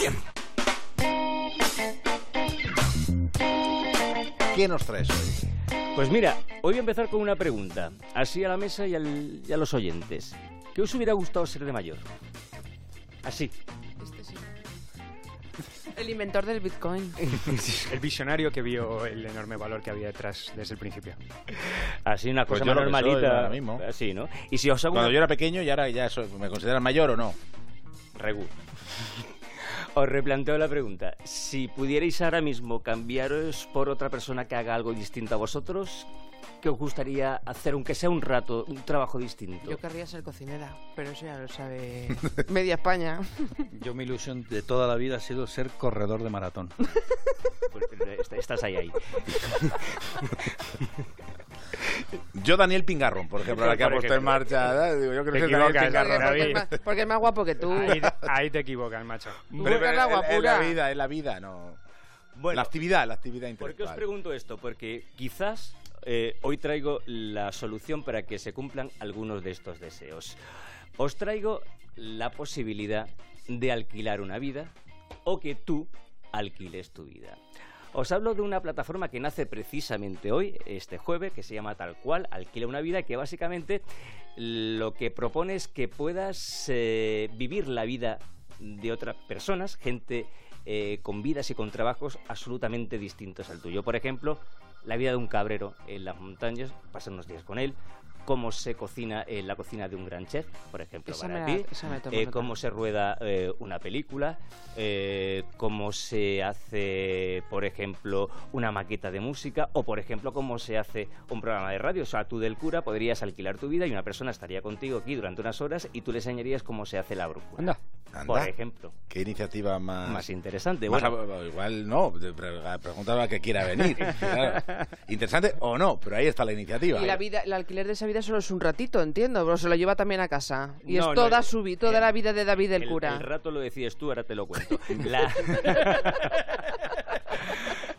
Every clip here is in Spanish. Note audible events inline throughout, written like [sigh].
¿Quién? ¿Qué nos traes hoy? Pues mira, hoy voy a empezar con una pregunta, así a la mesa y, al- y a los oyentes. ¿Qué os hubiera gustado ser de mayor? Así. Este sí. El inventor del Bitcoin. [laughs] El visionario que vio el enorme valor que había detrás desde el principio. Así una Pues cosa más normalita. ahora mismo. Así, ¿no? Y si os hago Cuando una- yo era pequeño y ahora ya soy- me consideran mayor o no. Regu. Os replanteo la pregunta. Si pudierais ahora mismo cambiaros por otra persona que haga algo distinto a vosotros, ¿qué os gustaría hacer, aunque sea un rato, un trabajo distinto? Yo querría ser cocinera, pero eso ya lo sabe [laughs] media España. Yo mi ilusión de toda la vida ha sido ser corredor de maratón. Pues, est- estás ahí, ahí. [laughs] Yo, Daniel Pingarrón, por ejemplo, la que ha puesto en marcha. ¿eh? Digo, yo creo que es Daniel Pingarrón. porque, es más, porque es más guapo que tú. Ahí, ahí te equivocas, macho. Tú Pero en, guapura. la vida, en la vida, no. Bueno, la actividad, la actividad ¿por qué os intelectual. pregunto esto? Porque quizás eh, hoy traigo la solución para que se cumplan algunos de estos deseos. Os traigo la posibilidad de alquilar una vida o que tú alquiles tu vida. Os hablo de una plataforma que nace precisamente hoy, este jueves, que se llama tal cual, Alquila una vida, que básicamente lo que propone es que puedas eh, vivir la vida de otras personas, gente eh, con vidas y con trabajos absolutamente distintos al tuyo. Por ejemplo, la vida de un cabrero en las montañas, pasar unos días con él, cómo se cocina en la cocina de un gran chef, por ejemplo, Esa para me ti, eh, cómo se rueda eh, una película, eh, cómo se hace, por ejemplo, una maqueta de música o, por ejemplo, cómo se hace un programa de radio. O sea, tú del cura podrías alquilar tu vida y una persona estaría contigo aquí durante unas horas y tú le enseñarías cómo se hace la brújula. Anda. Anda, Por ejemplo, Qué iniciativa más. más interesante. más Bueno, a- igual no, de- pre- pregúntale a que quiera venir. Claro. [laughs] Interesante o no, pero ahí está la iniciativa. Y la vida, el alquiler de esa vida solo es un ratito, entiendo, pero se lo lleva también a casa. Y No, es no, toda el- su vida, toda el- la vida de David el, cura. El rato lo decides tú, ahora te lo cuento. [laughs] La, [laughs]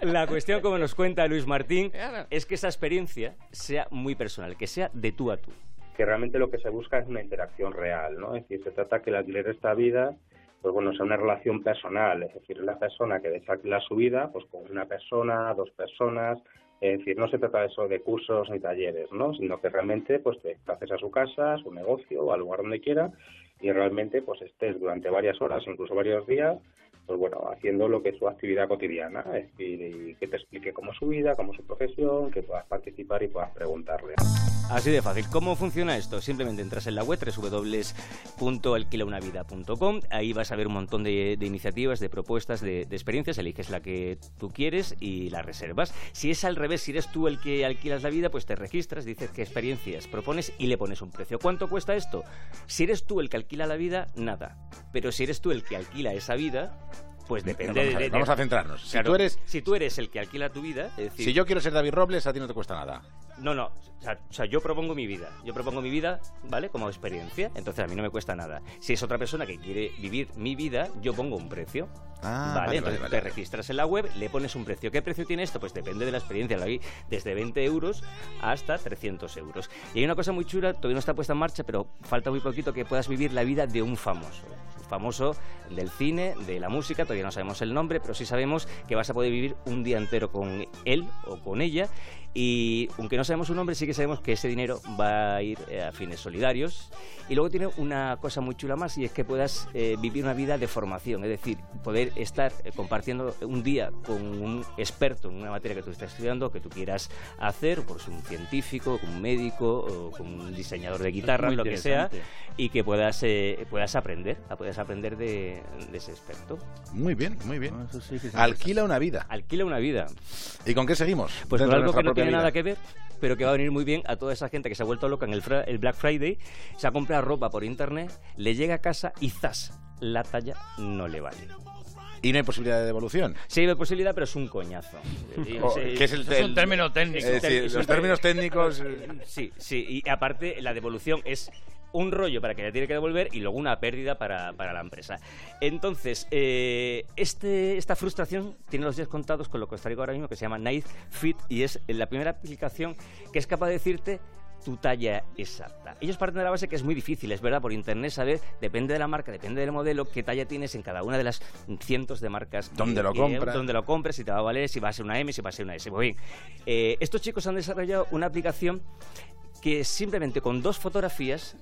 la cuestión, como nos cuenta Luis Martín, Claro. es que esa experiencia sea muy personal, que sea de tú a tú. Que realmente lo que se busca es una interacción real, ¿no? Es decir, se trata que el alquiler de esta vida, pues bueno, sea una relación personal, es decir, la persona que alquilar su vida, pues con una persona, dos personas, es decir, no se trata de eso de cursos ni talleres, ¿no? Sino que realmente, pues te haces a su casa, a su negocio, o al lugar donde quiera, y realmente, pues estés durante varias horas, incluso varios días, pues bueno, haciendo lo que es su actividad cotidiana, es decir, que te explique cómo es su vida, cómo es su profesión, que puedas participar y puedas preguntarle. Así de fácil. ¿Cómo funciona esto? Simplemente entras en la web www.alquilaunavida.com. Ahí vas a ver un montón de, iniciativas, de propuestas, de experiencias. Eliges la que tú quieres y la reservas. Si es al revés, si eres tú el que alquilas la vida, pues te registras, dices qué experiencias propones y le pones un precio. ¿Cuánto cuesta esto? Si eres tú el que alquila la vida, nada. Pero si eres tú el que alquila esa vida, pues depende vamos, a, de, ver, de- vamos a centrarnos. Si tú eres. si tú eres el que alquila tu vida, es decir, Si yo quiero ser David Robles, a ti no te cuesta nada. no, no. O sea, o sea, yo propongo mi vida. Yo propongo mi vida, ¿vale? Como experiencia. Entonces a mí no me cuesta nada. Si es otra persona que quiere vivir mi vida, yo pongo un precio. Ah, vale, vale, vale, te registras en la web, le pones un precio. ¿Qué precio tiene esto? Pues depende de la experiencia. La vi desde 20 euros hasta 300 euros. Y hay una cosa muy chula, todavía no está puesta en marcha, pero falta muy poquito que puedas vivir la vida de un famoso. Famoso del cine, de la música, todavía no sabemos el nombre, pero sí sabemos que vas a poder vivir un día entero con él o con ella. Y aunque no sabemos su nombre, sí que sabemos que ese dinero va a ir eh, a fines solidarios. Y luego tiene una cosa muy chula más y es que puedas eh, vivir una vida de formación, es decir, poder estar eh, compartiendo un día con un experto en una materia que tú estás estudiando, que tú quieras hacer, por un científico, con un médico, o con un diseñador de guitarra, lo que sea, y que puedas, eh, puedas aprender, puedas aprender de, de ese experto. Muy bien, muy bien. No, eso sí que es Alquila una vida. Alquila una vida. ¿Y con qué seguimos? Pues con algo que no tiene vida. nada que ver, pero que va a venir muy bien a toda esa gente que se ha vuelto loca en el, el Black Friday, se ha comprado ropa por internet, le llega a casa y ¡zas! La talla no le vale. Y no hay posibilidad de devolución. Sí hay posibilidad, pero es un coñazo. O- sí, que es el, es un término técnico. Es decir, los términos técnicos. [laughs] Sí, sí, y aparte la devolución es un rollo para que le tiene que devolver y luego una pérdida para, para la empresa. Entonces, eh, este, esta frustración tiene los días contados con lo que os traigo ahora mismo, que se llama Night Fit, y es la primera aplicación que es capaz de decirte tu talla exacta. Ellos parten de la base que es muy difícil, es verdad, por internet saber, depende de la marca, depende del modelo, qué talla tienes en cada una de las cientos de marcas. ¿Dónde lo compras? Dónde lo compres, si te va a valer, si va a ser una M, si va a ser una S. Muy bien. Eh, estos chicos han desarrollado una aplicación que simplemente con dos fotografías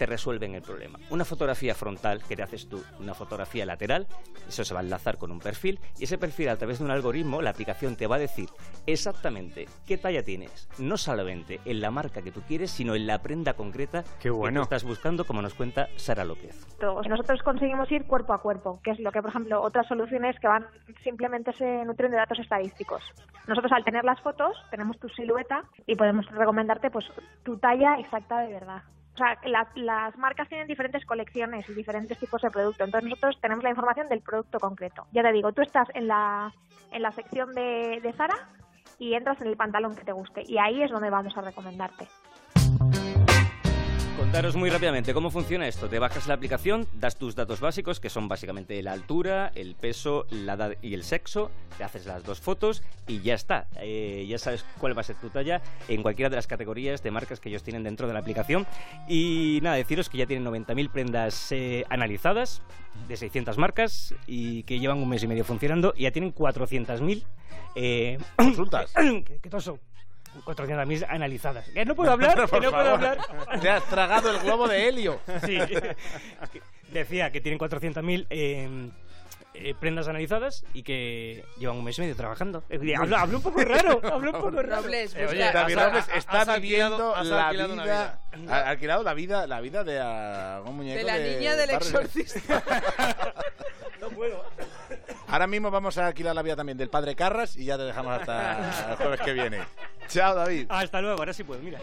te resuelven el problema. Una fotografía frontal que te haces tú, una fotografía lateral, eso se va a enlazar con un perfil y ese perfil a través de un algoritmo, la aplicación te va a decir exactamente qué talla tienes, no solamente en la marca que tú quieres, sino en la prenda concreta Qué bueno. que tú estás buscando, como nos cuenta Sara López. Nosotros- Nosotros conseguimos ir cuerpo a cuerpo, que es lo que, por ejemplo, otras soluciones que van simplemente se nutren de datos estadísticos. Nosotros, al tener las fotos, tenemos tu silueta y podemos recomendarte pues tu talla exacta de verdad. Sea, la- las marcas tienen diferentes colecciones y diferentes tipos de producto. Entonces, nosotros tenemos la información del producto concreto. Ya te digo, tú estás en la, en la sección de, de Zara y entras en el pantalón que te guste. Y ahí es donde vamos a recomendarte. Contaros muy rápidamente cómo funciona esto. Te bajas la aplicación, das tus datos básicos, que son básicamente la altura, el peso, la edad y el sexo. Te haces las dos fotos y ya está. Eh, ya sabes cuál va a ser tu talla en cualquiera de las categorías de marcas que ellos tienen dentro de la aplicación. Y nada, deciros que ya tienen 90.000 prendas eh, analizadas de 600 marcas y que llevan un mes y medio funcionando y ya tienen 400.000 eh, Consultas. [coughs] ¿Qué, qué toso? 400.000 analizadas. [laughs] Que no puedo hablar, que no puedo hablar. Te has tragado el globo de helio. Sí. Decía que tienen 400.000 eh, eh, prendas analizadas y que llevan un mes y medio trabajando. Eh, Hablo, hablo un poco raro, hablo un poco raro. Robles, Eh, busca- oye, David has- Robles has- está has alquilado- viviendo has la alquilado una vida, ha alquilado la vida, la vida de ah, un muñeco de la niña del exorcista. [laughs] No puedo. Ahora mismo vamos a alquilar la vida también del padre Carras y ya te dejamos hasta el jueves que viene. [laughs] Chao, David. Hasta luego, ahora sí puedo, mira.